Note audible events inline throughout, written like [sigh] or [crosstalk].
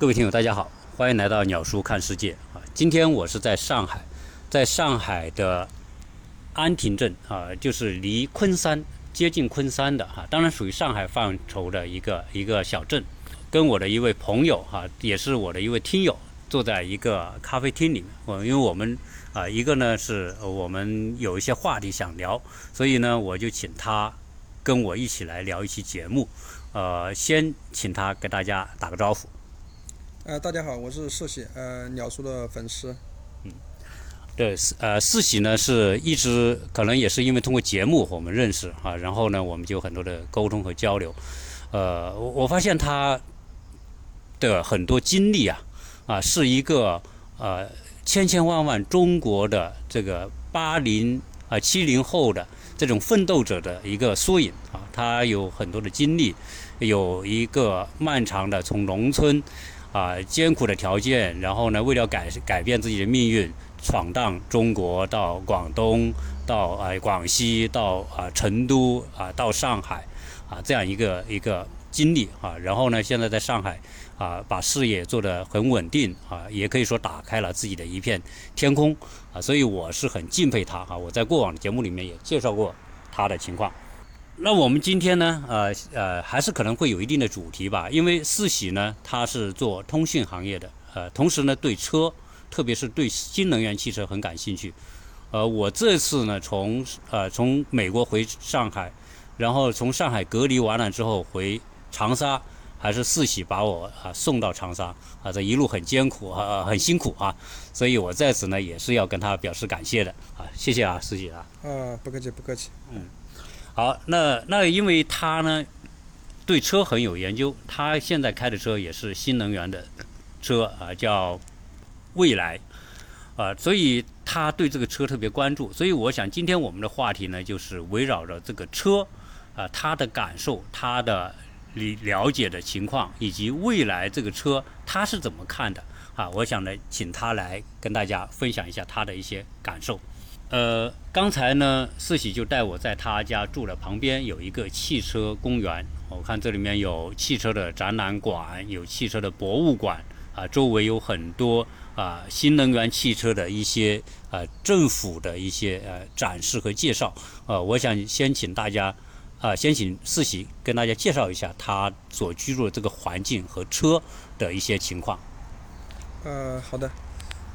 各位听友，大家好，欢迎来到鸟叔看世界啊！今天我是在上海，在上海的安亭镇啊，就是离昆山接近昆山的哈，当然属于上海范畴的一个一个小镇。跟我的一位朋友哈，也是我的一位听友，坐在一个咖啡厅里面。我因为我们啊，一个呢是我们有一些话题想聊，所以呢我就请他跟我一起来聊一期节目。呃，先请他给大家打个招呼。呃，大家好，我是世喜，呃，鸟叔的粉丝。嗯，对，呃，世喜呢是一直可能也是因为通过节目我们认识啊，然后呢我们就很多的沟通和交流。呃，我我发现他。的很多经历啊，啊，是一个呃千千万万中国的这个八零啊七零后的这种奋斗者的一个缩影啊。他有很多的经历，有一个漫长的从农村啊艰苦的条件，然后呢为了改改变自己的命运，闯荡中国到广东，到啊广西，到啊成都啊到上海啊这样一个一个经历啊。然后呢现在在上海。啊，把事业做得很稳定啊，也可以说打开了自己的一片天空啊，所以我是很敬佩他啊。我在过往的节目里面也介绍过他的情况。那我们今天呢，呃呃，还是可能会有一定的主题吧，因为四喜呢，他是做通讯行业的，呃，同时呢，对车，特别是对新能源汽车很感兴趣。呃，我这次呢，从呃从美国回上海，然后从上海隔离完了之后回长沙。还是四喜把我啊送到长沙啊，这一路很艰苦啊，很辛苦啊，所以我在此呢也是要跟他表示感谢的啊，谢谢啊，四喜啊。啊，不客气，不客气。嗯，好，那那因为他呢对车很有研究，他现在开的车也是新能源的车啊，叫蔚来啊，所以他对这个车特别关注，所以我想今天我们的话题呢就是围绕着这个车啊，他的感受，他的。理了解的情况以及未来这个车他是怎么看的啊？我想呢，请他来跟大家分享一下他的一些感受。呃，刚才呢，四喜就带我在他家住的旁边有一个汽车公园，我看这里面有汽车的展览馆，有汽车的博物馆啊，周围有很多啊新能源汽车的一些呃政府的一些呃展示和介绍。呃，我想先请大家。啊，先请四喜跟大家介绍一下他所居住的这个环境和车的一些情况。呃，好的，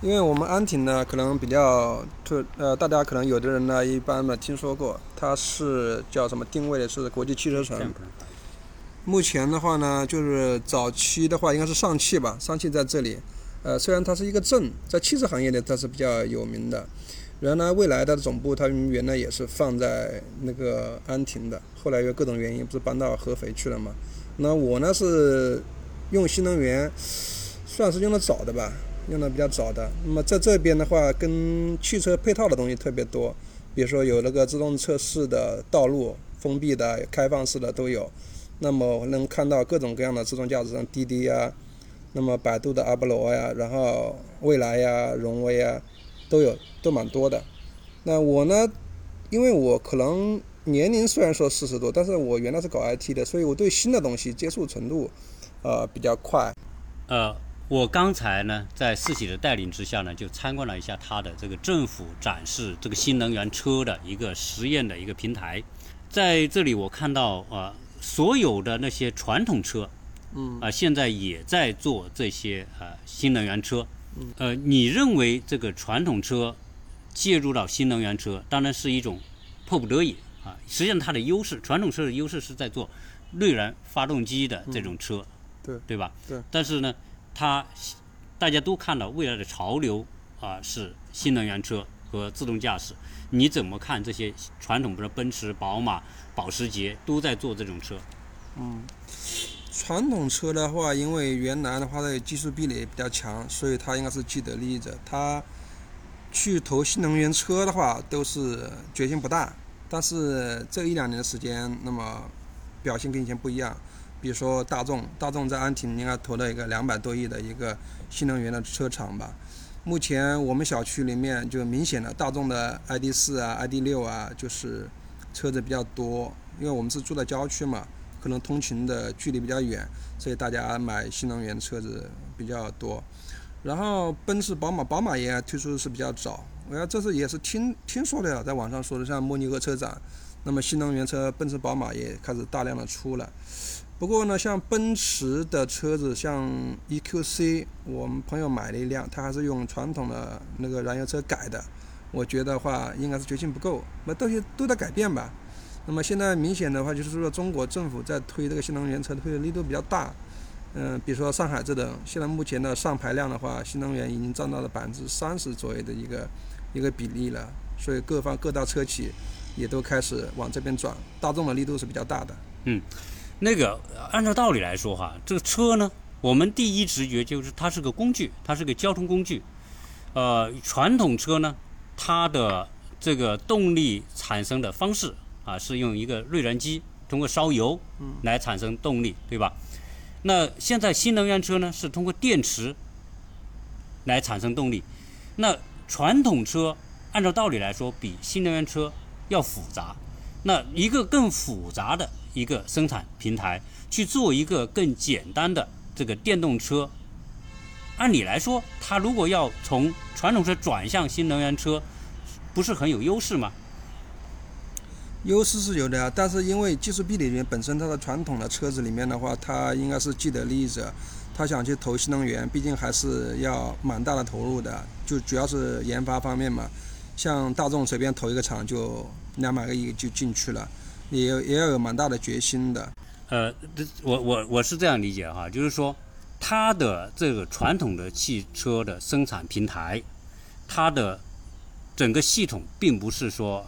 因为我们安亭呢，可能比较特，呃，大家可能有的人呢，一般呢听说过，它是叫什么定位的是国际汽车城。目前的话呢，就是早期的话应该是上汽吧，上汽在这里。呃，虽然它是一个镇，在汽车行业呢，它是比较有名的。原来未来的总部，它原来也是放在那个安亭的，后来因为各种原因，不是搬到合肥去了嘛？那我呢是用新能源，算是用的早的吧，用的比较早的。那么在这边的话，跟汽车配套的东西特别多，比如说有那个自动测试的道路，封闭的、开放式的都有。那么能看到各种各样的自动驾驶，像滴滴呀，那么百度的阿波罗呀，然后蔚来呀、荣威呀。都有，都蛮多的。那我呢？因为我可能年龄虽然说四十多，但是我原来是搞 IT 的，所以我对新的东西接触程度，呃，比较快。呃，我刚才呢，在四喜的带领之下呢，就参观了一下他的这个政府展示这个新能源车的一个实验的一个平台。在这里，我看到啊，所有的那些传统车，嗯，啊，现在也在做这些呃新能源车。呃，你认为这个传统车介入到新能源车，当然是一种迫不得已啊。实际上，它的优势，传统车的优势是在做内燃发动机的这种车，对对吧？对。但是呢，它大家都看到未来的潮流啊是新能源车和自动驾驶。你怎么看这些传统，比如奔驰、宝马、保时捷都在做这种车？嗯。传统车的话，因为原来的话的技术壁垒比较强，所以它应该是既得利益者。它去投新能源车的话，都是决心不大。但是这一两年的时间，那么表现跟以前不一样。比如说大众，大众在安亭应该投了一个两百多亿的一个新能源的车厂吧。目前我们小区里面就明显的大众的 ID 四啊、ID 六啊，就是车子比较多，因为我们是住在郊区嘛。可能通勤的距离比较远，所以大家买新能源车子比较多。然后奔驰、宝马，宝马也推出的是比较早，我要这次也是听听说的，在网上说的，像慕尼黑车展，那么新能源车奔驰、宝马也开始大量的出了。不过呢，像奔驰的车子，像 EQC，我们朋友买了一辆，他还是用传统的那个燃油车改的。我觉得话应该是决心不够，那东西都在改变吧。那么现在明显的话，就是说中国政府在推这个新能源车推的力度比较大。嗯，比如说上海这等，现在目前的上牌量的话，新能源已经占到了百分之三十左右的一个一个比例了。所以各方各大车企也都开始往这边转，大众的力度是比较大的。嗯。那个按照道理来说哈，这个车呢，我们第一直觉就是它是个工具，它是个交通工具。呃，传统车呢，它的这个动力产生的方式啊，是用一个内燃机通过烧油来产生动力，对吧？那现在新能源车呢，是通过电池来产生动力。那传统车按照道理来说，比新能源车要复杂。那一个更复杂的。一个生产平台去做一个更简单的这个电动车，按理来说，它如果要从传统车转向新能源车，不是很有优势吗？优势是有的，但是因为技术壁垒里面本身它的传统的车子里面的话，它应该是既得利益者，他想去投新能源，毕竟还是要蛮大的投入的，就主要是研发方面嘛。像大众随便投一个厂就两百个亿就进去了。也也要有蛮大的决心的，呃，这我我我是这样理解哈，就是说，它的这个传统的汽车的生产平台，它的整个系统并不是说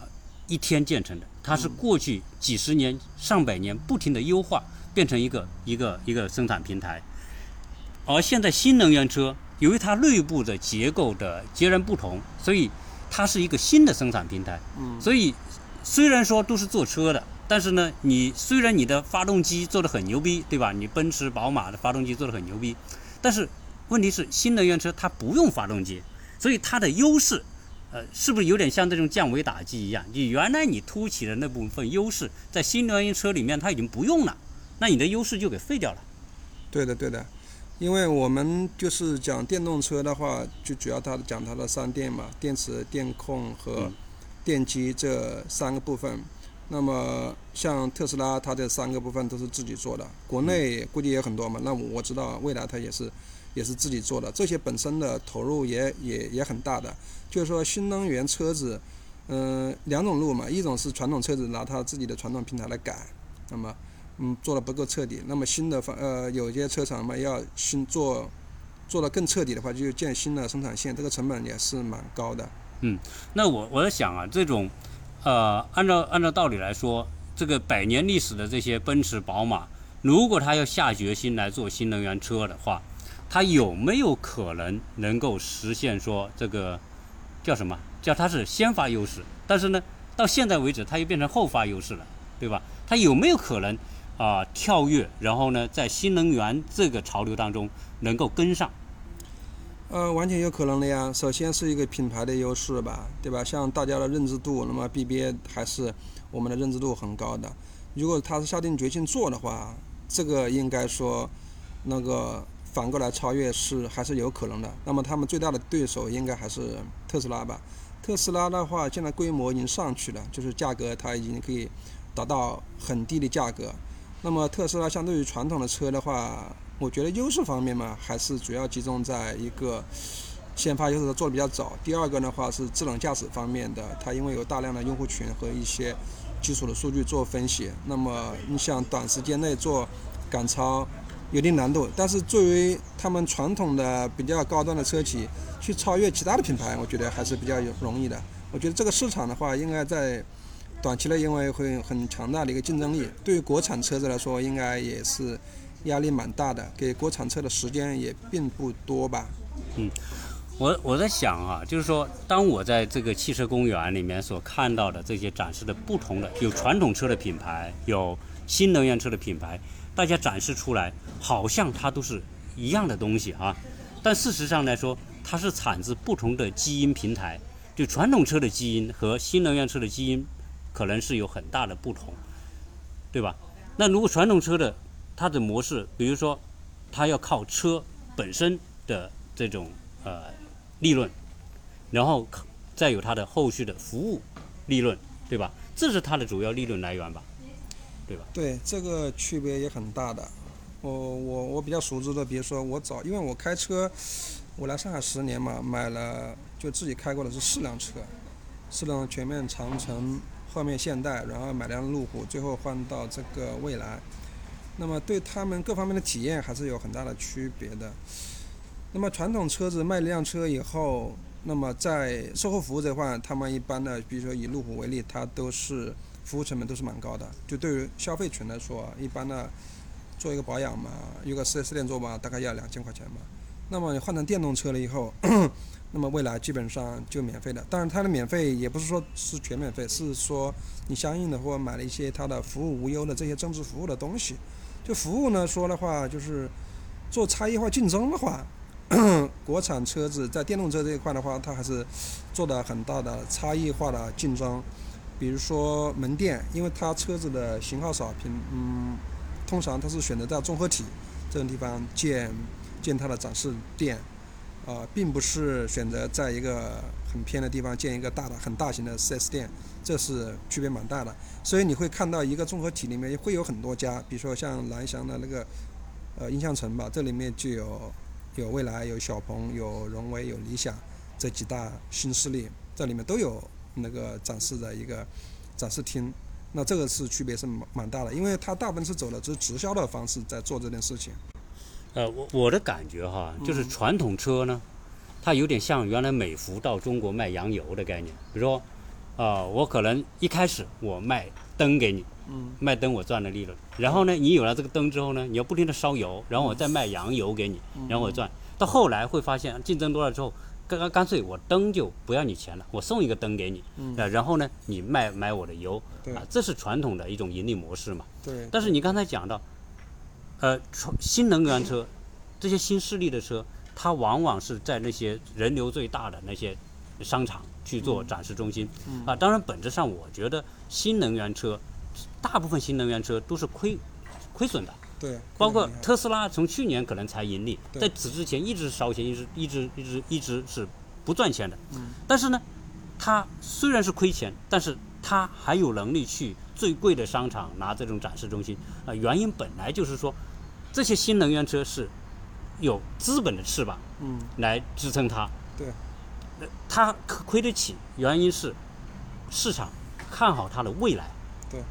一天建成的，它是过去几十年、上百年不停的优化，变成一个一个一个生产平台。而现在新能源车，由于它内部的结构的截然不同，所以它是一个新的生产平台。嗯，所以虽然说都是做车的。但是呢，你虽然你的发动机做的很牛逼，对吧？你奔驰、宝马的发动机做的很牛逼，但是问题是新能源车它不用发动机，所以它的优势，呃，是不是有点像这种降维打击一样？你原来你凸起的那部分优势，在新能源车里面它已经不用了，那你的优势就给废掉了。对的，对的，因为我们就是讲电动车的话，就主要它讲它的三电嘛，电池、电控和电机这三个部分。那么像特斯拉，它这三个部分都是自己做的，国内估计也很多嘛。那我知道未来它也是，也是自己做的。这些本身的投入也 [laughs] 也也很大的。就是说新能源车子，嗯，两种路嘛，一种是传统车子拿它自己的传统平台来改，那么嗯做的不够彻底。那么新的方呃有些车厂嘛要新做，做的更彻底的话，就建新的生产线，这个成本也是蛮高的。嗯，那我我在想啊，这种。呃，按照按照道理来说，这个百年历史的这些奔驰、宝马，如果他要下决心来做新能源车的话，他有没有可能能够实现说这个叫什么？叫它是先发优势？但是呢，到现在为止，它又变成后发优势了，对吧？它有没有可能啊跳跃，然后呢，在新能源这个潮流当中能够跟上？呃，完全有可能的呀。首先是一个品牌的优势吧，对吧？像大家的认知度，那么 BBA 还是我们的认知度很高的。如果他是下定决心做的话，这个应该说那个反过来超越是还是有可能的。那么他们最大的对手应该还是特斯拉吧？特斯拉的话，现在规模已经上去了，就是价格它已经可以达到很低的价格。那么特斯拉相对于传统的车的话，我觉得优势方面嘛，还是主要集中在一个先发优势做的比较早。第二个的话是智能驾驶方面的，它因为有大量的用户群和一些基础的数据做分析，那么你想短时间内做赶超有一定难度。但是作为他们传统的比较高端的车企去超越其他的品牌，我觉得还是比较容易的。我觉得这个市场的话，应该在短期内因为会很强大的一个竞争力，对于国产车子来说，应该也是。压力蛮大的，给国产车的时间也并不多吧。嗯，我我在想啊，就是说，当我在这个汽车公园里面所看到的这些展示的不同的，有传统车的品牌，有新能源车的品牌，大家展示出来，好像它都是一样的东西啊。但事实上来说，它是产自不同的基因平台，就传统车的基因和新能源车的基因，可能是有很大的不同，对吧？那如果传统车的它的模式，比如说它要靠车本身的这种呃利润，然后再有它的后续的服务利润，对吧？这是它的主要利润来源吧，对吧？对，这个区别也很大的。我我我比较熟知的，比如说我早，因为我开车，我来上海十年嘛，买了就自己开过的是四辆车，四辆全面长城，后面现代，然后买辆路虎，最后换到这个蔚来。那么对他们各方面的体验还是有很大的区别的。那么传统车子卖一辆车以后，那么在售后服务这块，他们一般的，比如说以路虎为例，它都是服务成本都是蛮高的。就对于消费群来说，一般的做一个保养嘛，有个 4S 店做吧，大概要两千块钱吧。那么你换成电动车了以后，[clears throat] 那么未来基本上就免费的。当然它的免费也不是说是全免费，是说你相应的或买了一些它的服务无忧的这些增值服务的东西。就服务呢说的话，就是做差异化竞争的话，国产车子在电动车这一块的话，它还是做的很大的差异化的竞争。比如说门店，因为它车子的型号少，品嗯，通常它是选择在综合体这种地方建建它的展示店，啊，并不是选择在一个很偏的地方建一个大的很大型的 4S 店，这是区别蛮大的。所以你会看到一个综合体里面会有很多家，比如说像蓝翔的那个呃印象城吧，这里面就有有蔚来、有小鹏、有荣威、有理想这几大新势力，这里面都有那个展示的一个展示厅。那这个是区别是蛮蛮大的，因为它大部分是走的是直销的方式在做这件事情。呃，我我的感觉哈，就是传统车呢，它有点像原来美孚到中国卖洋油的概念，比如说。呃，我可能一开始我卖灯给你，嗯，卖灯我赚了利润，然后呢，你有了这个灯之后呢，你要不停的烧油，然后我再卖洋油给你，然后我赚。到后来会发现竞争多了之后，干干干脆我灯就不要你钱了，我送一个灯给你，啊，然后呢，你卖买我的油，啊，这是传统的一种盈利模式嘛。对。但是你刚才讲到，呃，新能源车，这些新势力的车，它往往是在那些人流最大的那些商场。去做展示中心，啊，当然本质上我觉得新能源车，大部分新能源车都是亏亏损的，对，包括特斯拉从去年可能才盈利，在此之前一直烧钱，一直一直一直一直是不赚钱的，嗯，但是呢，它虽然是亏钱，但是它还有能力去最贵的商场拿这种展示中心，啊，原因本来就是说，这些新能源车是有资本的翅膀，嗯，来支撑它，对。它亏得起，原因是市场看好它的未来，对，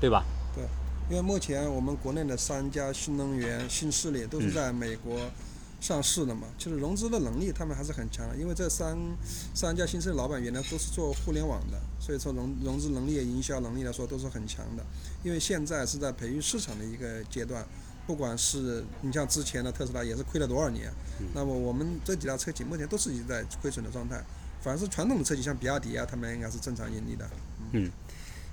对吧？对，因为目前我们国内的三家新能源新势力都是在美国上市的嘛，其实融资的能力他们还是很强的，因为这三三家新势力老板原来都是做互联网的，所以说融融资能力、营销能力来说都是很强的。因为现在是在培育市场的一个阶段。不管是你像之前的特斯拉也是亏了多少年，那么我们这几辆车企目前都是一直在亏损的状态。反而是传统的车企，像比亚迪啊，他们应该是正常盈利的。嗯，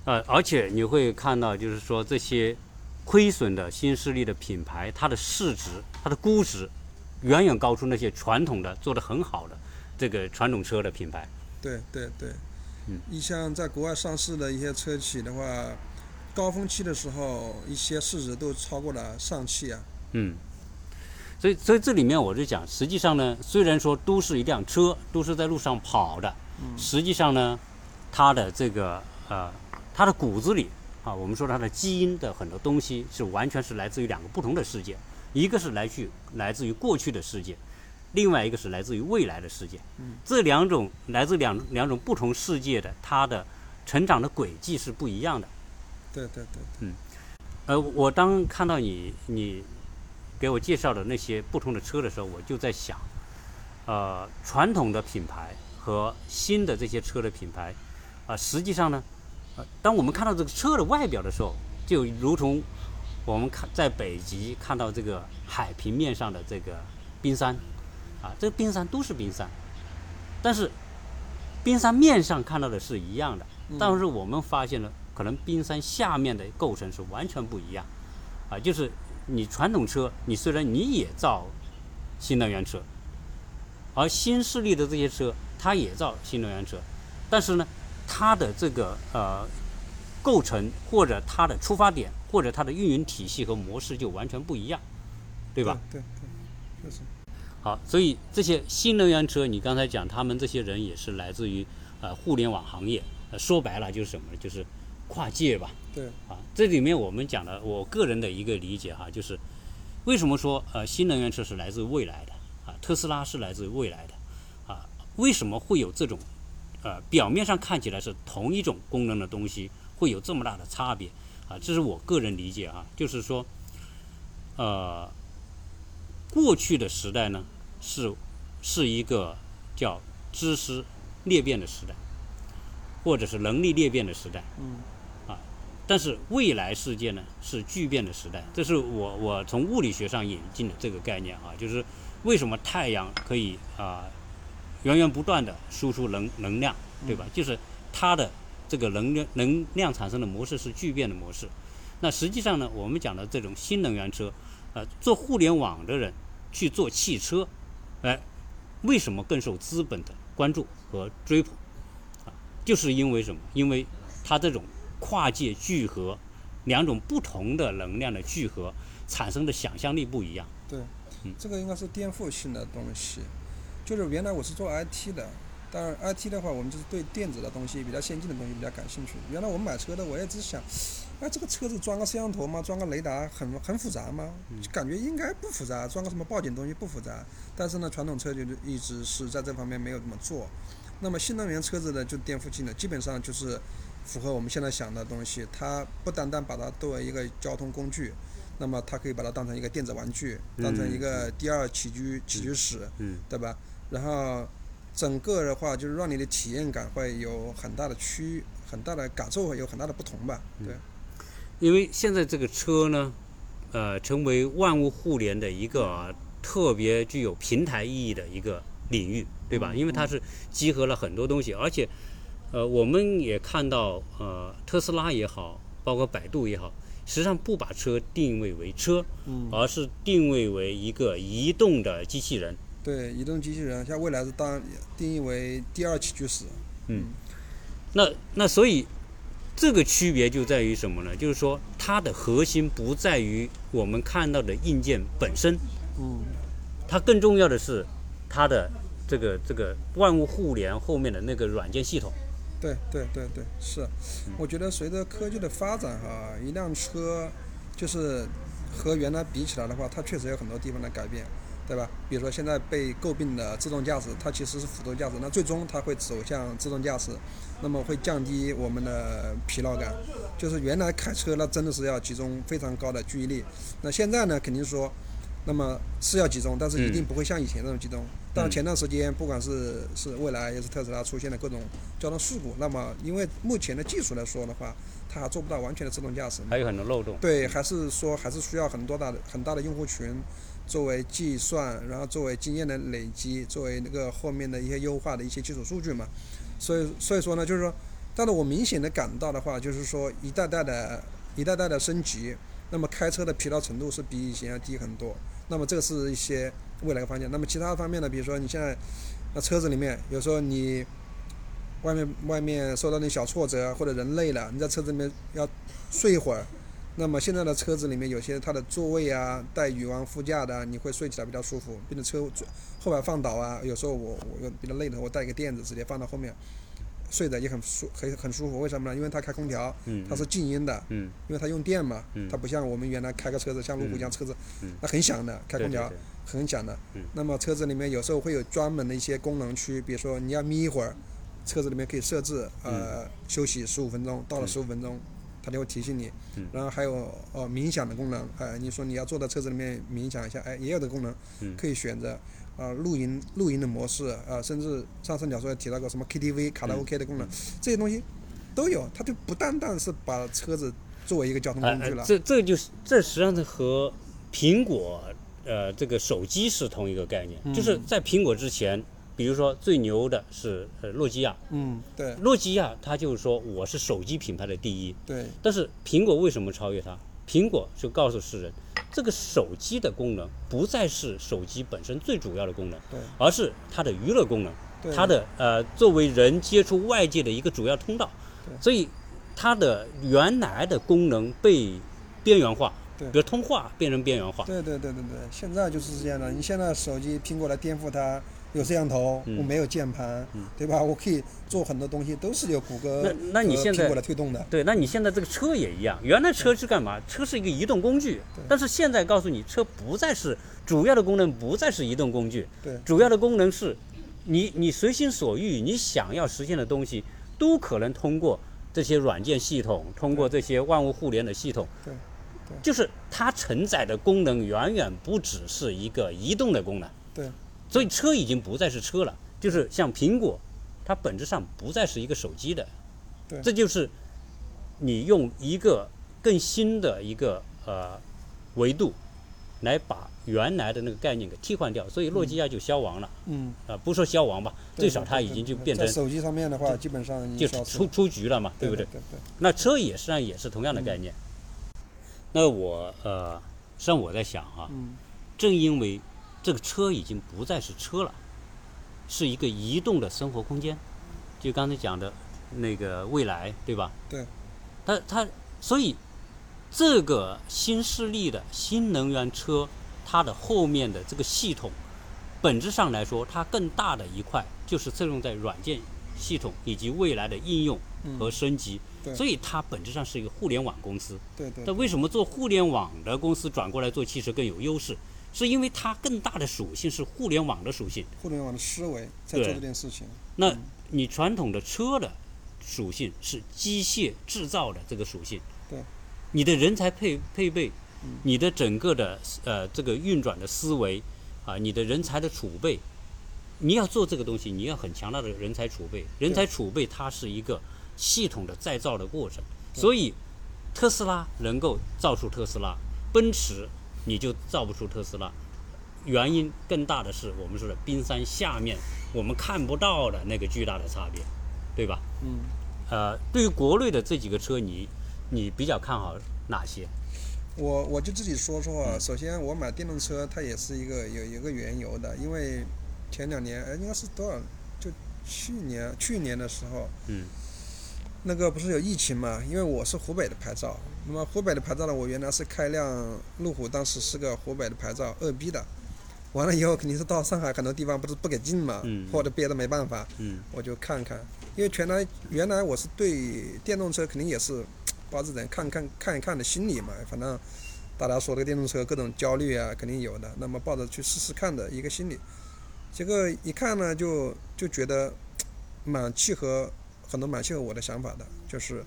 呃，而且你会看到，就是说这些亏损的新势力的品牌，它的市值、它的估值，远远高出那些传统的做得很好的这个传统车的品牌。对对对，嗯，你像在国外上市的一些车企的话。高峰期的时候，一些市值都超过了上汽啊。嗯，所以所以这里面我就讲，实际上呢，虽然说都是一辆车，都是在路上跑的，实际上呢，它的这个呃，它的骨子里啊，我们说它的基因的很多东西是完全是来自于两个不同的世界，一个是来去来自于过去的世界，另外一个是来自于未来的世界。这两种来自两两种不同世界的，它的成长的轨迹是不一样的。对对对，嗯，呃，我当看到你你给我介绍的那些不同的车的时候，我就在想，呃，传统的品牌和新的这些车的品牌，啊，实际上呢，呃，当我们看到这个车的外表的时候，就如同我们看在北极看到这个海平面上的这个冰山，啊，这个冰山都是冰山，但是冰山面上看到的是一样的，但是我们发现了。可能冰山下面的构成是完全不一样，啊，就是你传统车，你虽然你也造新能源车，而新势力的这些车，它也造新能源车，但是呢，它的这个呃构成或者它的出发点或者它的运营体系和模式就完全不一样，对吧？对对，就是。好，所以这些新能源车，你刚才讲，他们这些人也是来自于呃互联网行业，呃说白了就是什么呢？就是跨界吧。对。啊，这里面我们讲的，我个人的一个理解哈，就是为什么说呃新能源车是来自未来的啊？特斯拉是来自未来的啊？为什么会有这种呃表面上看起来是同一种功能的东西，会有这么大的差别啊？这是我个人理解啊，就是说呃过去的时代呢。是，是一个叫知识裂变的时代，或者是能力裂变的时代。嗯。啊，但是未来世界呢是聚变的时代，这是我我从物理学上引进的这个概念啊，就是为什么太阳可以啊源源不断的输出能能量，对吧？就是它的这个能量能量产生的模式是聚变的模式。那实际上呢，我们讲的这种新能源车，呃，做互联网的人去做汽车。哎，为什么更受资本的关注和追捧？啊，就是因为什么？因为它这种跨界聚合，两种不同的能量的聚合产生的想象力不一样。对，这个应该是颠覆性的东西。就是原来我是做 IT 的。当然，IT 的话，我们就是对电子的东西、比较先进的东西比较感兴趣。原来我们买车的，我也只想，哎，这个车子装个摄像头吗？装个雷达很很复杂吗？感觉应该不复杂，装个什么报警东西不复杂。但是呢，传统车就一直是在这方面没有这么做。那么新能源车子呢，就颠覆性的，基本上就是符合我们现在想的东西。它不单单把它作为一个交通工具，那么它可以把它当成一个电子玩具，当成一个第二起居起居室，对吧？然后。整个的话，就是让你的体验感会有很大的区，很大的感受会有很大的不同吧？对。因为现在这个车呢，呃，成为万物互联的一个特别具有平台意义的一个领域，对吧？因为它是集合了很多东西，而且，呃，我们也看到，呃，特斯拉也好，包括百度也好，实际上不把车定位为车，嗯而是定位为一个移动的机器人。对，移动机器人，像未来是当定义为第二起居室。嗯，那那所以这个区别就在于什么呢？就是说它的核心不在于我们看到的硬件本身。嗯，它更重要的是它的这个这个万物互联后面的那个软件系统。对对对对，是。我觉得随着科技的发展哈，一辆车就是和原来比起来的话，它确实有很多地方的改变。对吧？比如说现在被诟病的自动驾驶，它其实是辅助驾驶，那最终它会走向自动驾驶，那么会降低我们的疲劳感。就是原来开车那真的是要集中非常高的注意力，那现在呢，肯定说，那么是要集中，但是一定不会像以前那种集中。但前段时间，不管是是蔚来也是特斯拉出现了各种交通事故，那么因为目前的技术来说的话，它还做不到完全的自动驾驶，还有很多漏洞。对，还是说还是需要很多大的很大的用户群。作为计算，然后作为经验的累积，作为那个后面的一些优化的一些基础数据嘛，所以所以说呢，就是说，但是我明显的感到的话，就是说一代代的一代代的升级，那么开车的疲劳程度是比以前要低很多。那么这个是一些未来的方向。那么其他方面呢，比如说你现在那车子里面，有时候你外面外面受到点小挫折或者人累了，你在车子里面要睡一会儿。那么现在的车子里面有些它的座位啊，带雨王副驾的，你会睡起来比较舒服。并且车后排放倒啊，有时候我我比较累的，我带一个垫子直接放到后面，睡的也很舒很很舒服。为什么呢？因为它开空调，它是静音的，因为它用电嘛，它不像我们原来开个车子像路虎一样车子，那很响的，开空调很响的。那么车子里面有时候会有专门的一些功能区，比如说你要眯一会儿，车子里面可以设置呃休息十五分钟，到了十五分钟。它就会提醒你，然后还有哦冥想的功能，哎，你说你要坐在车子里面冥想一下，哎，也有的功能可以选择，啊，露营露营的模式，呃，甚至上次鸟叔也提到过什么 KTV 卡拉 OK 的功能，这些东西都有，它就不单单是把车子作为一个交通工具了。这这就是这实际上是和苹果呃这个手机是同一个概念，就是在苹果之前。比如说最牛的是呃诺基亚，嗯，对，诺基亚它就是说我是手机品牌的第一，对。但是苹果为什么超越它？苹果就告诉世人，这个手机的功能不再是手机本身最主要的功能，对，而是它的娱乐功能，它的呃作为人接触外界的一个主要通道，所以它的原来的功能被边缘化，对。比如通话变成边缘化。对对对对对，现在就是这样的。你现在手机苹果来颠覆它，有摄像头，嗯。我没有键盘，对吧？我可以做很多东西，都是由谷歌那那你和现在苹果来推动的。对，那你现在这个车也一样，原来车是干嘛？车是一个移动工具，但是现在告诉你，车不再是主要的功能，不再是移动工具，对。主要的功能是，你你随心所欲，你想要实现的东西，都可能通过这些软件系统，通过这些万物互联的系统，对。对。就是它承载的功能远远不只是一个移动的功能，对所以车已经不再是车了，就是像苹果，它本质上不再是一个手机的，对。这就是你用一个更新的一个呃维度来把原来的那个概念给替换掉，所以诺基亚就消亡了。嗯，啊、不说消亡吧，最少它已经就变成在手机上面的话，基本上就出，出局了嘛，对不对？对？对对。那车也实际上也是同样的概念。那我呃，实际上我在想啊，嗯。正因为这个车已经不再是车了，是一个移动的生活空间，就刚才讲的那个未来，对吧？对。它它所以这个新势力的新能源车，它的后面的这个系统，本质上来说，它更大的一块就是侧重在软件系统以及未来的应用嗯和升级。对所以它本质上是一个互联网公司。对对那为什么做互联网的公司转过来做汽车更有优势？是因为它更大的属性是互联网的属性。互联网的思维在做这件事情。那你传统的车的属性是机械制造的这个属性。对。你的人才配配备嗯，你的整个的呃这个运转的思维啊，你的人才的储备，你要做这个东西，你要很强大的人才储备。人才储备它是一个系统的再造的过程，所以特斯拉能够造出特斯拉，奔驰你就造不出特斯拉。原因更大的是我们说的冰山下面我们看不到的那个巨大的差别，对吧？嗯，呃，对于国内的这几个车，你你比较看好哪些？我我就自己说说嗯啊，首先我买电动车，它也是一个有有一个缘由的，因为前两年，哎，应该是多少？就去年去年的时候，嗯那个不是有疫情嘛？因为我是湖北的牌照，那么湖北的牌照呢，我原来是开辆路虎，当时是个湖北的牌照二 B 的，完了以后肯定是到上海很多地方不是不给进嘛，嗯。或者憋得没办法，嗯。我就看看，因为原来原来我是对电动车肯定也是抱着人看看看一看的心理嘛，反正大家说这个电动车各种焦虑啊，肯定有的，那么抱着去试试看的一个心理，结果一看呢，就就觉得蛮契合，很多蛮契合我的想法的，就是。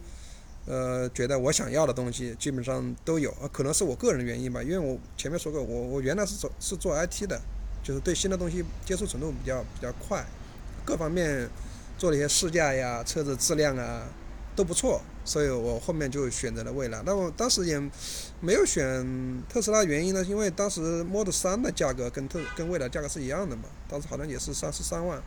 呃，觉得我想要的东西基本上都有，呃可能是我个人原因吧，因为我前面说过，我我原来是做是做 IT 的，就是对新的东西接触程度比较比较快，各方面做了一些试驾呀，车子质量啊都不错，所以我后面就选择了蔚来。那我当时也没有选特斯拉，原因呢，因为当时 Model 3的价格跟特跟蔚来价格是一样的嘛，当时好像也是三十三万。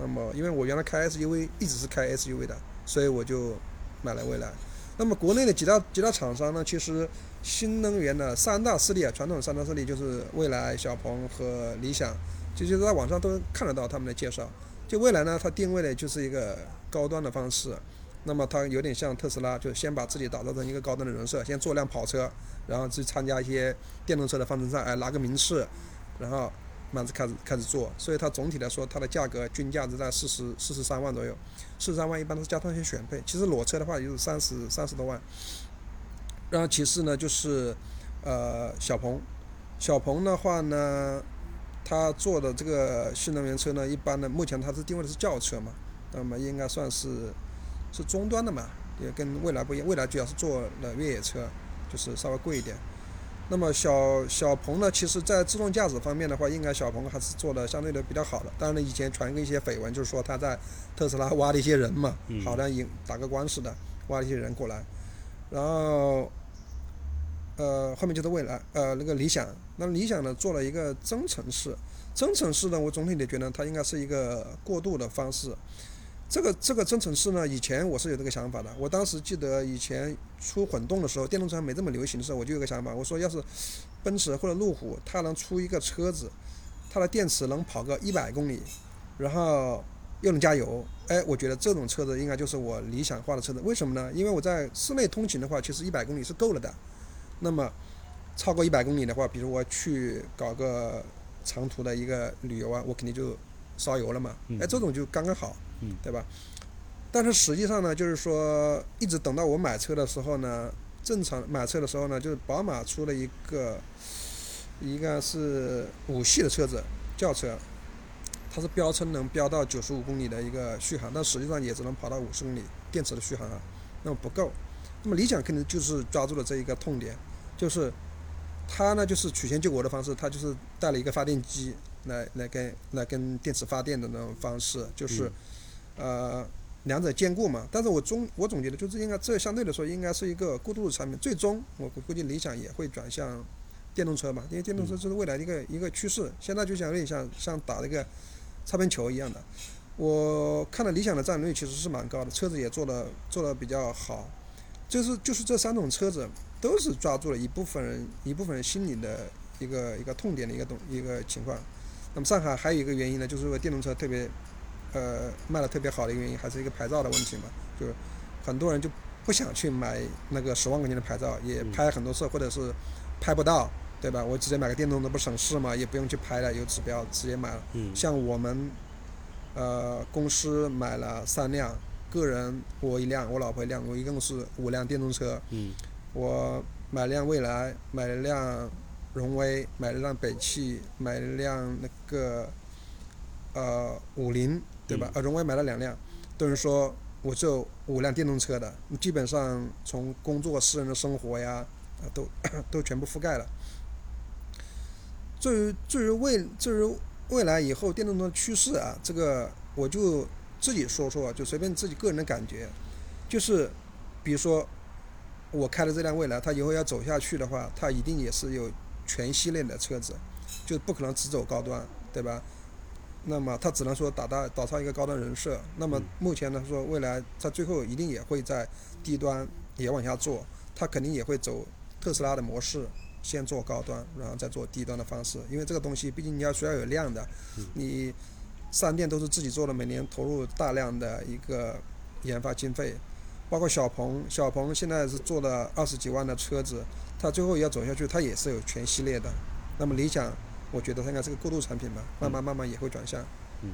那么因为我原来开 SUV 一直是开 SUV 的，所以我就买了蔚来。那么国内的几大几大厂商呢，其实新能源的三大势力啊，传统三大势力就是蔚来、小鹏和理想，其实在网上都看得到他们的介绍。就蔚来呢，它定位的就是一个高端的方式，那么它有点像特斯拉，就先把自己打造成一个高端的人设，先做辆跑车，然后去参加一些电动车的方程式，哎，拿个名次，然后慢慢开始开始做。所以它总体来说，它的价格均价是在四十四十三万左右。四十三万一般都是加上一些选配，其实裸车的话也就是三十三十多万。然后其次呢就是，呃小鹏，小鹏的话呢，它做的这个新能源车呢，一般呢目前它是定位的是轿车嘛，那么应该算是是中端的嘛，也跟蔚来不一样，蔚来主要是做的越野车，就是稍微贵一点。那么小小鹏呢，其实在自动驾驶方面的话，应该小鹏还是做的相对的比较好的。当然了，以前传过一些绯闻，就是说他在特斯拉挖了一些人嘛，嗯好像赢打个官司的，挖了一些人过来，然后呃后面就是蔚来，呃那个理想，那理想呢做了一个增程式，增程式呢我总体的觉得它应该是一个过渡的方式。这个这个增程式呢，以前我是有这个想法的。我当时记得以前出混动的时候，电动车还没这么流行的时候，我就有个想法，我说要是奔驰或者路虎，它能出一个车子，它的电池能跑个一百公里，然后又能加油，哎，我觉得这种车子应该就是我理想化的车子。为什么呢？因为我在室内通勤的话，其实一百公里是够了的。那么超过一百公里的话，比如我去搞个长途的一个旅游啊，我肯定就烧油了嘛。哎，这种就刚刚好，对吧？但是实际上呢，就是说，一直等到我买车的时候呢，正常买车的时候呢，就是宝马出了一个，一个是五系的车子，轿车，它是标称能飙到九十五公里的一个续航，但实际上也只能跑到五十公里，电池的续航啊，那么不够。那么理想肯定就是抓住了这一个痛点，就是它呢就是曲线救国的方式，它就是带了一个发电机来来跟来跟电池发电的那种方式，就是呃。两者兼顾嘛，但是我总我总结的就是应该这相对来说应该是一个过渡的产品，最终我估计理想也会转向电动车嘛，因为电动车就是未来的一个一个趋势。现在就像有点像像打那个擦边球一样的。我看了理想的占有率其实是蛮高的，车子也做的做的比较好，就是 [laughs] 就是这三种车子都是抓住了一部分人一部分人心里的一个一个痛点的一个东一个情况。那么上海还有一个原因呢，就是说电动车特别。呃，卖的特别好的一个原因还是一个牌照的问题嘛，就是很多人就不想去买那个十万块钱的牌照，也拍很多次，或者是拍不到，对吧？我直接买个电动的不省事嘛，也不用去拍了，有指标直接买了。像我们呃公司买了三辆，个人我一辆，我老婆一辆，我一共是五辆电动车。我买辆蔚来，买了辆荣威，买了辆北汽，买了辆那个呃五菱。对吧？呃，荣威买了两辆，等于说我这五辆电动车的，基本上从工作、私人的生活呀，啊，都 [clears throat] 都全部覆盖了。至于至于未至于未来以后电动车趋势啊，这个我就自己说说，就随便自己个人的感觉，就是比如说我开的这辆蔚来，它以后要走下去的话，它一定也是有全系列的车子，就不可能只走高端，对吧？那么他只能说打到打造一个高端人设。那么目前呢，说未来他最后一定也会在低端也往下做，他肯定也会走特斯拉的模式，先做高端，然后再做低端的方式。因为这个东西毕竟你要需要有量的，你三店都是自己做的，每年投入大量的一个研发经费，包括小鹏，小鹏现在是做了二十几万的车子，它最后要走下去，它也是有全系列的。那么理想。我觉得它应该是个过渡产品吧，慢慢慢慢也会转向。嗯，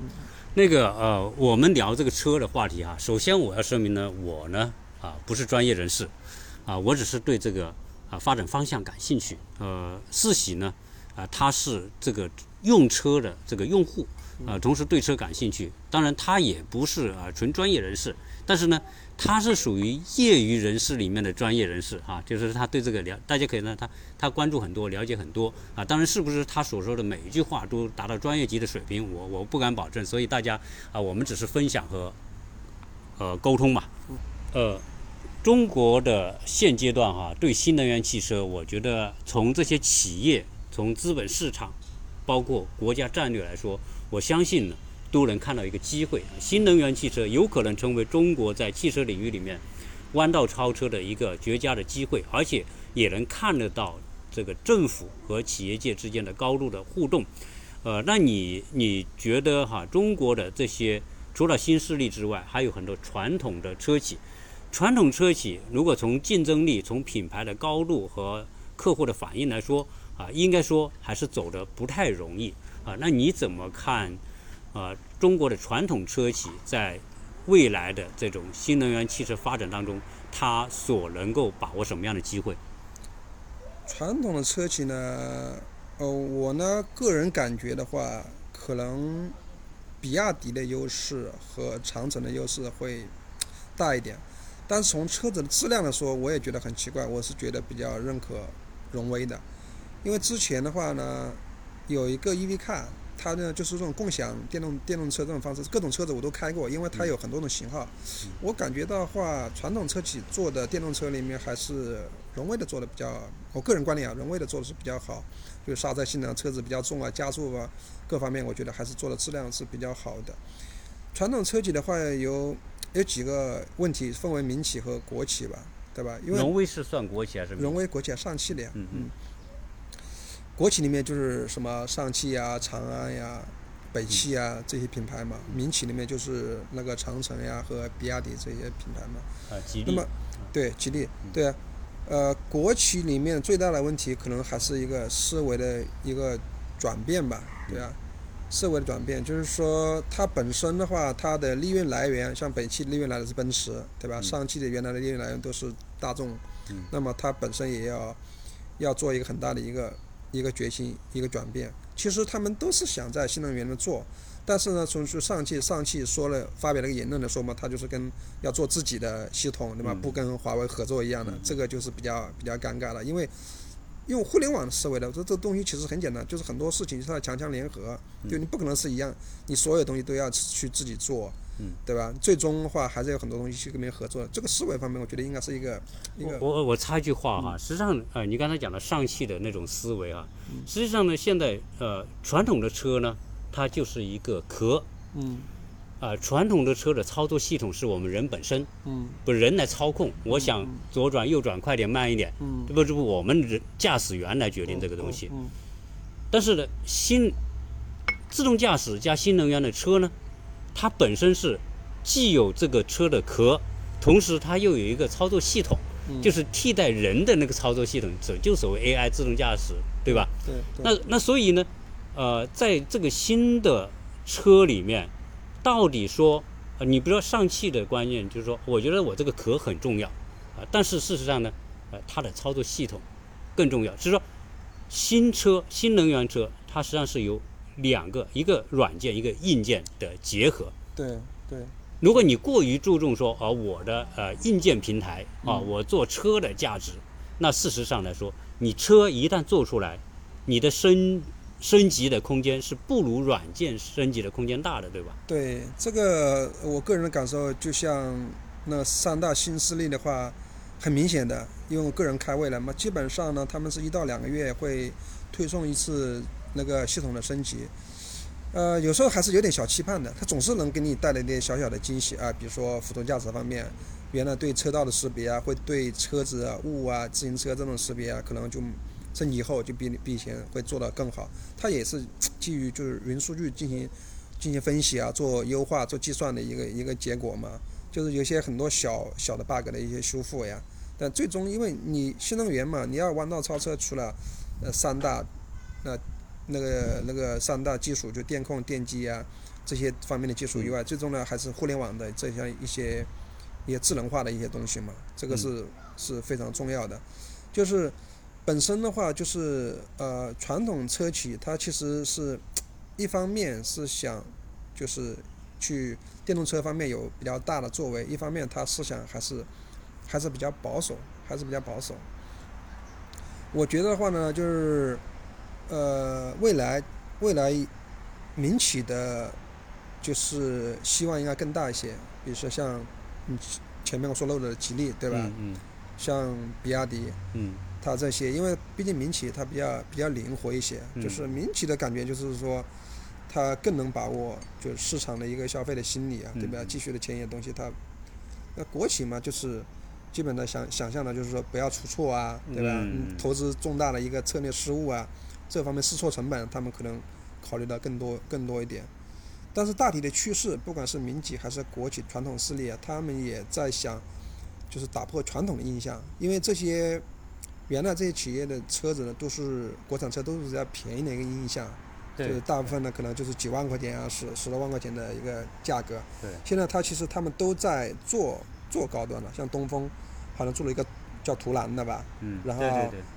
那个呃，我们聊这个车的话题哈，首先我要声明呢，我呢啊不是专业人士，啊我只是对这个啊发展方向感兴趣。呃，四喜呢啊他是这个用车的这个用户啊，同时对车感兴趣。当然他也不是啊纯专业人士，但是呢。他是属于业余人士里面的专业人士啊，就是他对这个了，大家可以呢，他他关注很多，了解很多啊。当然是不是他所说的每一句话都达到专业级的水平，我我不敢保证。所以大家啊，我们只是分享和呃沟通嘛。呃，中国的现阶段哈，对新能源汽车，我觉得从这些企业、从资本市场，包括国家战略来说，我相信呢。都能看到一个机会，新能源汽车有可能成为中国在汽车领域里面弯道超车的一个绝佳的机会，而且也能看得到这个政府和企业界之间的高度的互动。呃，那你你觉得哈，中国的这些除了新势力之外，还有很多传统的车企，传统车企如果从竞争力、从品牌的高度和客户的反应来说啊，应该说还是走的不太容易啊。那你怎么看？呃，中国的传统车企在未来的这种新能源汽车发展当中，它所能够把握什么样的机会？传统的车企呢，呃，我呢个人感觉的话，可能比亚迪的优势和长城的优势会大一点。但是从车子的质量来说，我也觉得很奇怪，我是觉得比较认可荣威的，因为之前的话呢，有一个 EV car。它呢，就是这种共享电动电动车这种方式，各种车子我都开过，因为它有很多种型号。我感觉到话，传统车企做的电动车里面，还是荣威的做的比较，我个人观点啊，荣威的做的是比较好，就是刹车性能，车子比较重啊，加速啊，各方面我觉得还是做的质量是比较好的。传统车企的话，有有几个问题，分为民企和国企吧，对吧？因为荣威是算国企还是？荣威国企啊，上汽的呀。嗯嗯。国企里面就是什么上汽呀、长安呀、北汽呀这些品牌嘛，民企里面就是那个长城呀和比亚迪这些品牌嘛。啊，吉利。那么，对吉利，对啊。呃，国企里面最大的问题可能还是一个思维的一个转变吧，对啊，思维的转变，就是说它本身的话，它的利润来源，像北汽利润来的是奔驰，对吧？上汽的原来的利润来源都是大众，那么它本身也要要做一个很大的一个一个决心，一个转变。其实他们都是想在新能源的做。但是呢，从去上汽，上汽说了，发表了个言论的说嘛，他就是跟要做自己的系统，对吧？不跟华为合作一样的，这个就是比较比较尴尬了。因为用互联网思维的，这这东西其实很简单，就是很多事情它要强强联合，就你不可能是一样，你所有东西都要去自己做，对吧？最终的话还是有很多东西去跟别人合作。这个思维方面，我觉得应该是一个一个。我我插一句话哈，实际上呃，你刚才讲的上汽的那种思维啊，实际上呢，现在呃传统的车呢。它就是一个壳，嗯，啊，传统的车的操作系统是我们人本身，嗯，不人来操控。我想左转右转快点慢一点，嗯，这不是我们人驾驶员来决定这个东西。嗯，但是呢，新自动驾驶加新能源的车呢，它本身是既有这个车的壳，同时它又有一个操作系统，就是替代人的那个操作系统，这就所谓 AI 自动驾驶，对吧？对。那那所以呢？呃，在这个新的车里面，到底说，呃，你比如说上汽的观念就是说，我觉得我这个壳很重要，啊，但是事实上呢，呃，它的操作系统更重要。就是说，新车、新能源车，它实际上是由两个，一个软件，一个硬件的结合。对对。如果你过于注重说，啊，我的呃硬件平台啊，我做车的价值，那事实上来说，你车一旦做出来，你的升升级的空间是不如软件升级的空间大的，对吧？对，这个我个人的感受，就像那三大新势力的话，很明显的，因为我个人开未来嘛，基本上呢，他们是一到两个月会推送一次那个系统的升级。呃，有时候还是有点小期盼的，它总是能给你带来一点小小的惊喜啊，比如说辅助驾驶方面，原来对车道的识别啊，会对车子啊、物啊、自行车这种识别啊，可能就。升级后就比比以前会做得更好，它也是基于就是云数据进行进行分析啊，做优化、做计算的一个一个结果嘛。就是有些很多小小的 bug 的一些修复呀。但最终因为你新能源嘛，你要弯道超车，除了呃三大那那个那个三大技术，就电控、电机啊这些方面的技术以外，最终呢还是互联网的这些一些一些智能化的一些东西嘛。这个是是非常重要的，就是。本身的话，就是呃，传统车企它其实是一方面是想就是去电动车方面有比较大的作为，一方面它思想还是还是比较保守，还是比较保守。我觉得的话呢，就是呃，未来未来民企的，就是希望应该更大一些，比如说像嗯前面我说漏的吉利，对吧？嗯。像比亚迪。嗯。它这些，因为毕竟民企它比较比较灵活一些，就是民企的感觉就是说，它更能把握就是市场的一个消费的心理啊，对吧？继续的前沿东西，它那国企嘛，就是基本的想想象的就是说不要出错啊，对吧？投资重大的一个策略失误啊，这方面试错成本他们可能考虑的更多更多一点。但是大体的趋势，不管是民企还是国企传统势力啊，他们也在想，就是打破传统的印象，因为这些。原来这些企业的车子呢，都是国产车，都是比较便宜的一个印象，就是大部分呢可能就是几万块钱啊，十十多万块钱的一个价格。对。现在它其实他们都在做做高端了，像东风，好像做了一个叫途蓝的吧。嗯。然后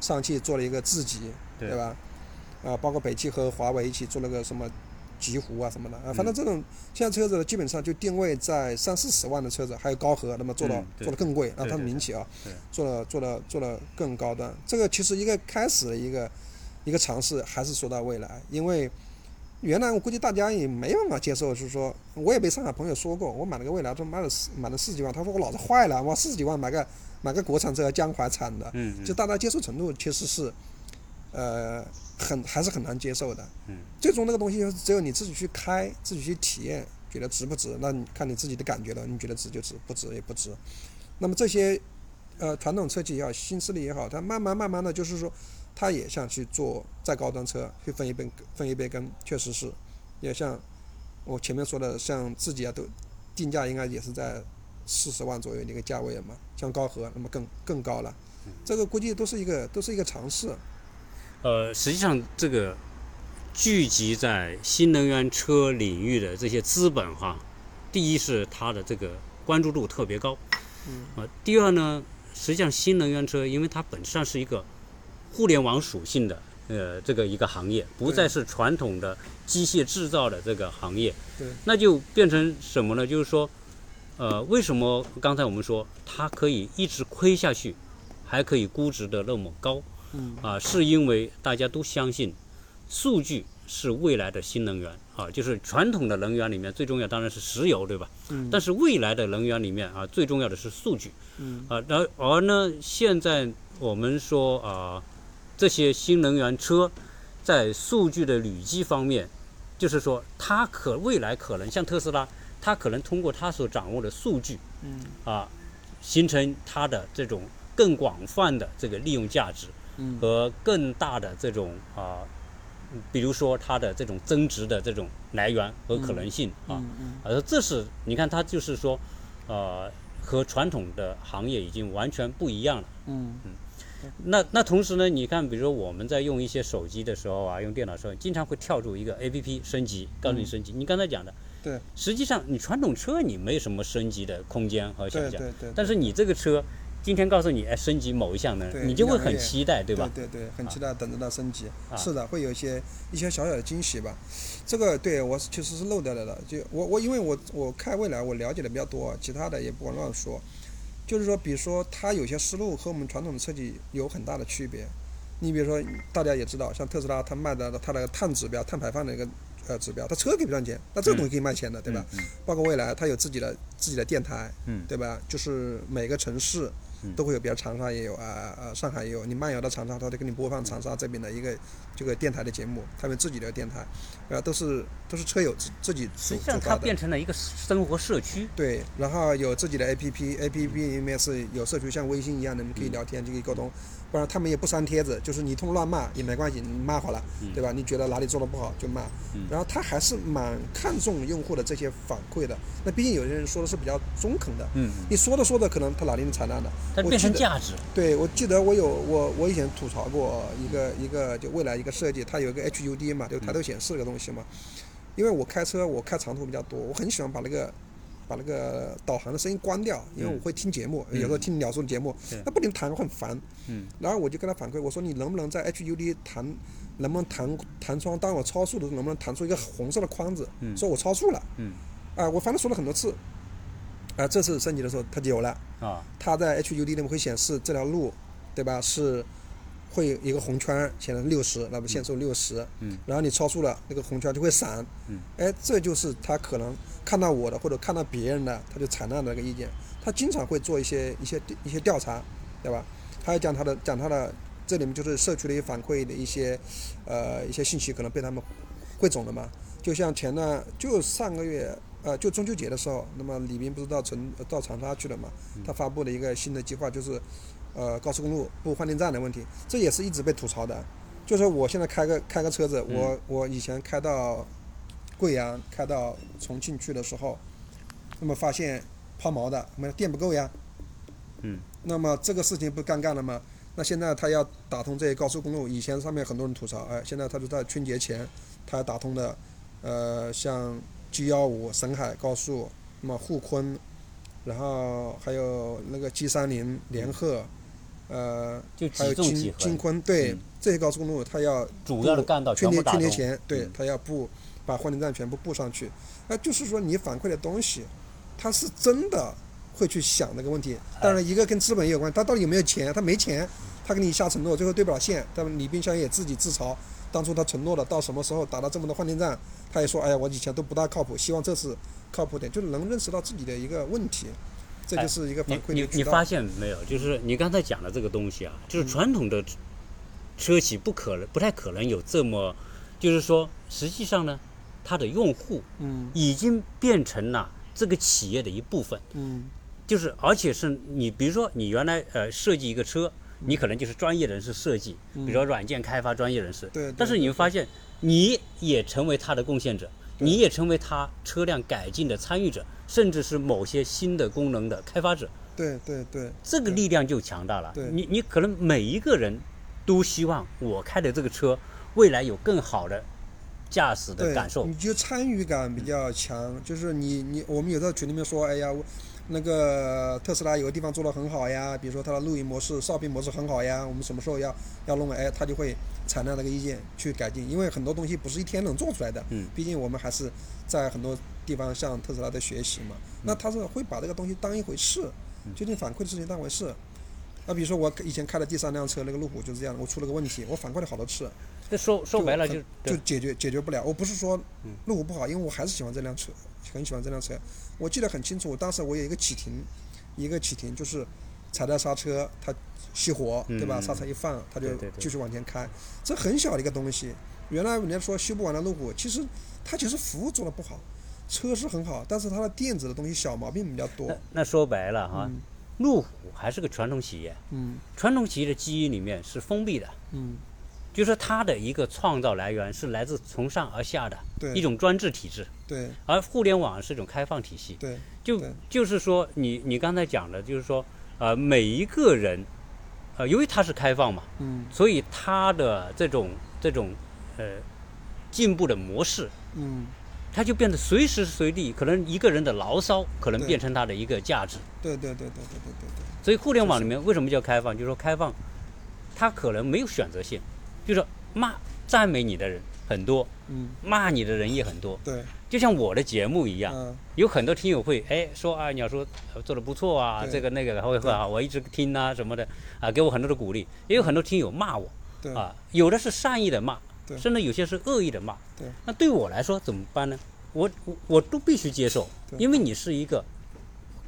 上汽做了一个智己，对吧？啊，包括北汽和华为一起做了个什么？极狐啊什么的啊，反正这种现在车子基本上就定位在三四十万的车子，还有高和，那么做到做的更贵，让，它的民企啊，做了做了做了更高端。这个其实一个开始的一个一个尝试，还是说到未来，因为原来我估计大家也没办法接受，就是说我也被上海朋友说过，我买了个蔚来，他买了四买了四十几万，他说我脑子坏了，我四十几万买个买个国产车，江淮产的，就大家接受程度其实是呃。很还是很难接受的，嗯，最终那个东西只有你自己去开，自己去体验，觉得值不值？那你看你自己的感觉了，你觉得值就值，不值也不值。那么这些，呃，传统车企也好，新势力也好，它慢慢慢慢的就是说，它也想去做再高端车，去分一杯分一杯羹，确实是，也像我前面说的，像自己啊，都定价应该也是在四十万左右的一个价位嘛，像高和那么更更高了。这个估计都是一个都是一个尝试。呃，实际上这个聚集在新能源车领域的这些资本哈，第一是它的这个关注度特别高，嗯，啊，第二呢，实际上新能源车因为它本质上是一个互联网属性的呃这个一个行业，不再是传统的机械制造的这个行业，对，那就变成什么呢？就是说，呃，为什么刚才我们说它可以一直亏下去，还可以估值的那么高？嗯啊，是因为大家都相信数据是未来的新能源啊，就是传统的能源里面最重要当然是石油，对吧？嗯但是未来的能源里面啊，最重要的是数据嗯啊。然而呢，现在我们说啊，这些新能源车在数据的累积方面，就是说它可未来可能像特斯拉，它可能通过它所掌握的数据嗯啊，形成它的这种更广泛的这个利用价值。嗯。和更大的这种啊、比如说它的这种增值的这种来源和可能性啊，嗯嗯。而这是你看它就是说，呃，和传统的行业已经完全不一样了。嗯。那那同时呢，你看，比如说我们在用一些手机的时候啊，用电脑的时候，经常会跳出一个 A P P 升级，告诉你升级。你刚才讲的，对，实际上你传统车你没什么升级的空间和想象，对对对，但是你这个车今天告诉你，哎，升级某一项能对力，你就会很期待，对吧？对对对，很期待等着它升级。啊是的，会有一些一些小小的惊喜吧。这个对我其实是漏掉了的。就我我因为我我看未来我了解的比较多，其他的也不敢乱说。就是说，比如说它有些思路和我们传统的设计有很大的区别。你比如说，大家也知道，像特斯拉它卖的它的碳指标、碳排放的一个呃指标，它车可以赚钱，那这个东西可以卖钱的，对吧？嗯？包括未来它有自己的自己的电台，嗯对吧？就是每个城市嗯都会有，比如长沙也有啊啊，上海也有。你漫游到长沙，他就给你播放长沙这边的一个这个电台的节目，他们自己的电台，啊，都是都是车友自自己实际上它。变成了一个生活社区。对，然后有自己的 APP，APP 里面是有社区，像微信一样的，你可以聊天，就可以沟通。不然他们也不删帖子，就是你通乱骂也没关系，你骂好了，对吧？你觉得哪里做的不好就骂。嗯然后他还是蛮看重用户的这些反馈的。那毕竟有些人说的是比较中肯的，嗯，你说着说着可能他哪里能采纳的。它变成价值。对，我记得我有我我以前吐槽过一个一个就未来一个设计，它有一个 HUD 嘛，就抬头显示这个东西嘛。因为我开车我开长途比较多，我很喜欢把那个把那个导航的声音关掉，因为我会听节目，有时候听鸟叔的节目对，那不停弹我很烦。嗯。然后我就跟他反馈，我说你能不能在 HUD 弹，能不能弹弹窗？当我超速的时候，能不能弹出一个红色的框子，嗯说我超速了？嗯。啊，我反正说了很多次。啊，这次升级的时候它就有了。啊，它在 HUD 里面会显示这条路，对吧？是会有一个红圈显示六十，那么限速六十，嗯，然后你超速了，那个红圈就会闪，嗯，哎，这就是他可能看到我的或者看到别人的，他就采纳的那个意见。他经常会做一些一些一些调查，对吧？他要讲他的讲他的，这里面就是社区的一些反馈的一些呃一些信息，可能被他们汇总了嘛。就像前段就上个月呃就中秋节的时候，那么李斌不是到成到长沙去了嘛？他发布了一个新的计划，就是呃高速公路布换电站的问题，这也是一直被吐槽的。就是我现在开个开个车子，我我以前开到贵阳、开到重庆去的时候，那么发现抛锚的，我们电不够呀。嗯。那么这个事情不尴尬了吗？那现在他要打通这些高速公路，以前上面很多人吐槽，哎，现在他就在春节前，他打通的，呃，像 G 幺五沈海高速，那么沪昆，然后还有那个 G 三零连鹤，呃，就还有几纵几京京横，昆，对、嗯这些高速公路，它要主要的干道全春节部打通。春节前，对嗯，它要布把换电站全部布上去。那就是说，你反馈的东西，它是真的会去想这个问题。当然，一个跟资本也有关，他到底有没有钱？他没钱，他给你下承诺，最后对不了线。但李冰箱也自己自嘲，当初他承诺了到什么时候打了这么多换电站，他也说，哎呀，我以前都不大靠谱，希望这次靠谱点，就是能认识到自己的一个问题，这就是一个反你馈的渠道。你你发现没有？就是你刚才讲的这个东西啊，就是传统的车企不可能不太可能有这么，就是说实际上呢，它的用户嗯已经变成了这个企业的一部分。嗯就是而且是你比如说你原来呃设计一个车，你可能就是专业人士设计，比如说软件开发专业人士。嗯对对但是你会发现，你也成为他的贡献者，你也成为他车辆改进的参与者，甚至是某些新的功能的开发者。对对对，这个力量就强大了对。你你可能每一个人都希望我开的这个车未来有更好的驾驶的感受。你就参与感比较强，就是你你我们有在群里面说，哎呀，我那个特斯拉有个地方做的很好呀，比如说它的录音模式、哨兵模式很好呀，我们什么时候要要弄？哎，他就会采纳那个意见去改进，因为很多东西不是一天能做出来的，嗯，毕竟我们还是在很多地方向特斯拉的学习嘛，那他是会把这个东西当一回事，究竟反馈的事情当回事。那比如说我以前开的第三辆车那个路虎就是这样的，我出了个问题，我反馈了好多次，这说说白了很就就解决解决不了。我不是说路虎不好，因为我还是喜欢这辆车，很喜欢这辆车。我记得很清楚，当时我有一个启停，一个启停就是踩到刹车，它熄火，对吧？嗯刹车一放，它就继续往前开。这很小的一个东西。原来人家说修不完的路虎，其实它其实服务做的不好，车是很好，但是它的电子的东西小毛病比较多那。那说白了哈，嗯路虎还是个传统企业，嗯。传统企业的基因里面是封闭的，嗯，就是说它的一个创造来源是来自从上而下的对。一种专制体制，对。而互联网是一种开放体系。对。就对。就是说你你刚才讲的，就是说呃每一个人，呃由于它是开放嘛，嗯。所以它的这种这种呃进步的模式，嗯，它就变得随时随地，可能一个人的牢骚可能变成他的一个价值。对对对对对对对对。所以互联网里面为什么叫开放？就是说开放，他可能没有选择性，就是说骂赞美你的人很多，嗯，骂你的人也很多。对，就像我的节目一样，嗯有很多听友会哎说啊，鸟叔呃做的不错啊，这个那个会会啊，我一直听啊什么的啊，给我很多的鼓励。也有很多听友骂我对啊，有的是善意的骂，对甚至有些是恶意的骂。对，那对我来说怎么办呢？我我我都必须接受，因为你是一个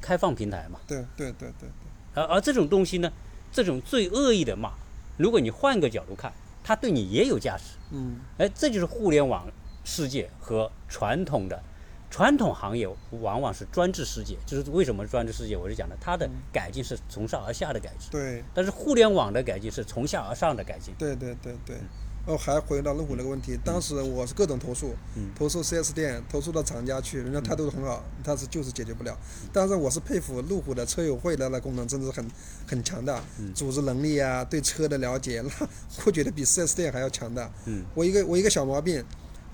开放平台嘛。对对对对而而这种东西呢，这种最恶意的骂，如果你换个角度看，它对你也有价值。嗯哎，这就是互联网世界和传统的传统行业往往是专制世界。就是为什么专制世界？我是讲的，它的改进是从上而下的改进，对但是互联网的改进是从下而上的改进。对对对对。哦，还回到路虎那个问题，当时我是各种投诉，嗯投诉 4S 店，投诉到厂家去，人家态度很好，但是就是解决不了。但是我是佩服路虎的车友会的那功能，真的是很很强大，嗯组织能力啊，对车的了解，[laughs] 那我觉得比 4S 店还要强大。嗯我一个我一个小毛病，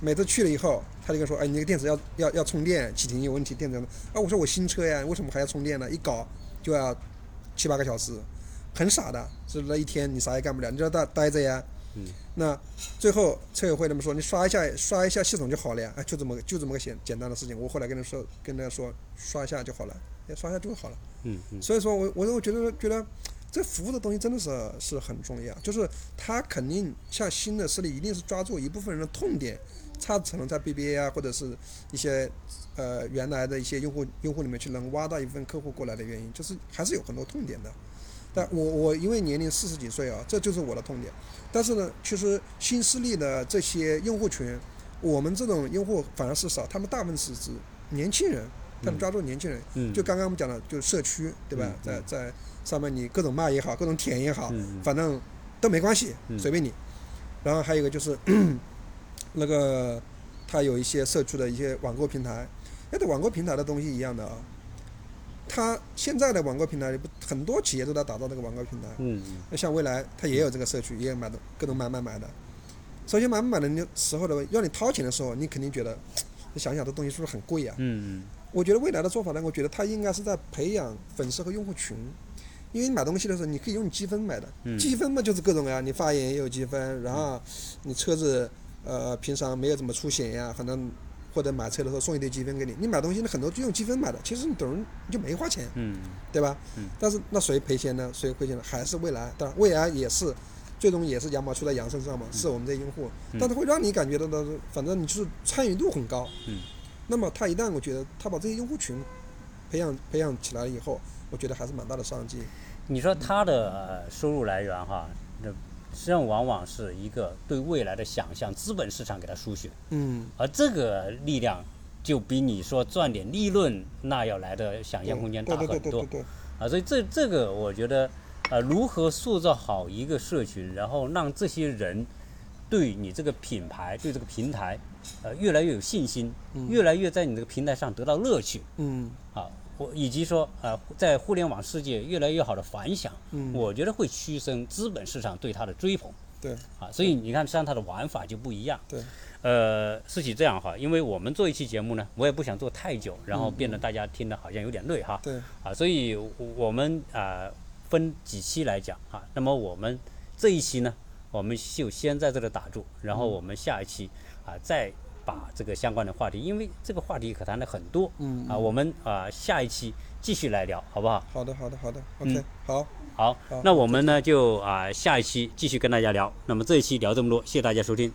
每次去了以后，他就跟说，哎，你那个电池要要要充电，启停有问题，电池啊，我说我新车呀，为什么还要充电呢？一搞就要七八个小时，很傻的，是那一天你啥也干不了，你就在待着呀。嗯。那最后车友会他们说，你刷一下刷一下系统就好了呀，哎，就这么就这么个简简单的事情。我后来跟他说，跟他说刷一下就好了，哎，刷一下就好了。嗯嗯所以说我我我觉得觉得这服务的东西真的是是很重要，就是他肯定像新的势力一定是抓住一部分人的痛点，它可能在 BBA 啊或者是一些呃原来的一些用户用户里面去能挖到一部分客户过来的原因，就是还是有很多痛点的。但我我因为年龄四十几岁啊，这就是我的痛点。但是呢，其实新势力的这些用户群，我们这种用户反而是少，他们大部分是指年轻人，他们抓住年轻人。嗯，就刚刚我们讲的，就是社区，对吧？嗯在在上面你各种骂也好，各种舔也好，嗯反正都没关系，嗯随便你。然后还有一个就是那个，他有一些社区的一些网购平台，那这网购平台的东西一样的啊。它现在的网购平台不很多企业都在打造这个网购平台，嗯。那像未来它也有这个社区，也有买的各种买买买。的。首先买买买的时候呢，要你掏钱的时候，你肯定觉得，你想想这东西是不是很贵啊？嗯。我觉得未来的做法呢，我觉得它应该是在培养粉丝和用户群，因为你买东西的时候，你可以用积分买的，嗯。积分嘛就是各种呀，你发言也有积分，然后你车子呃平常没有怎么出险呀，可能或者买车的时候送一堆积分给你，你买东西呢很多就用积分买的，其实你等于你就没花钱，嗯对吧？嗯但是那谁赔钱呢？谁亏钱呢？还是未来，当然未来也是。最终也是羊毛出在羊身上嘛，是我们这些用户，嗯但是会让你感觉到的，反正你就是参与度很高。嗯。那么他一旦我觉得他把这些用户群培养培养起来以后，我觉得还是蛮大的商机。你说他的呃收入来源哈，那实际上往往是一个对未来的想象，资本市场给它输血，嗯，而这个力量就比你说赚点利润那要来的想象空间大很多对对对对对，啊，所以这这个我觉得，呃，如何塑造好一个社群，然后让这些人对你这个品牌、对这个平台，呃，越来越有信心，嗯。越来越在你这个平台上得到乐趣。嗯。啊，我以及说呃，在互联网世界越来越好的反响，嗯，我觉得会驱生资本市场对它的追捧对啊。所以你看，实际上它的玩法就不一样。对，呃，是起这样哈，因为我们做一期节目呢，我也不想做太久，然后变得大家听的好像有点累哈。对，啊，所以我我们啊、分几期来讲啊。那么我们这一期呢，我们就先在这里打住，然后我们下一期啊再把这个相关的话题，因为这个话题可谈的很多嗯啊，我们啊下一期继续来聊，好不好？好的，好的，好的，OK，、嗯好，好好，那我们呢就啊下一期继续跟大家聊。那么这一期聊这么多，谢谢大家收听。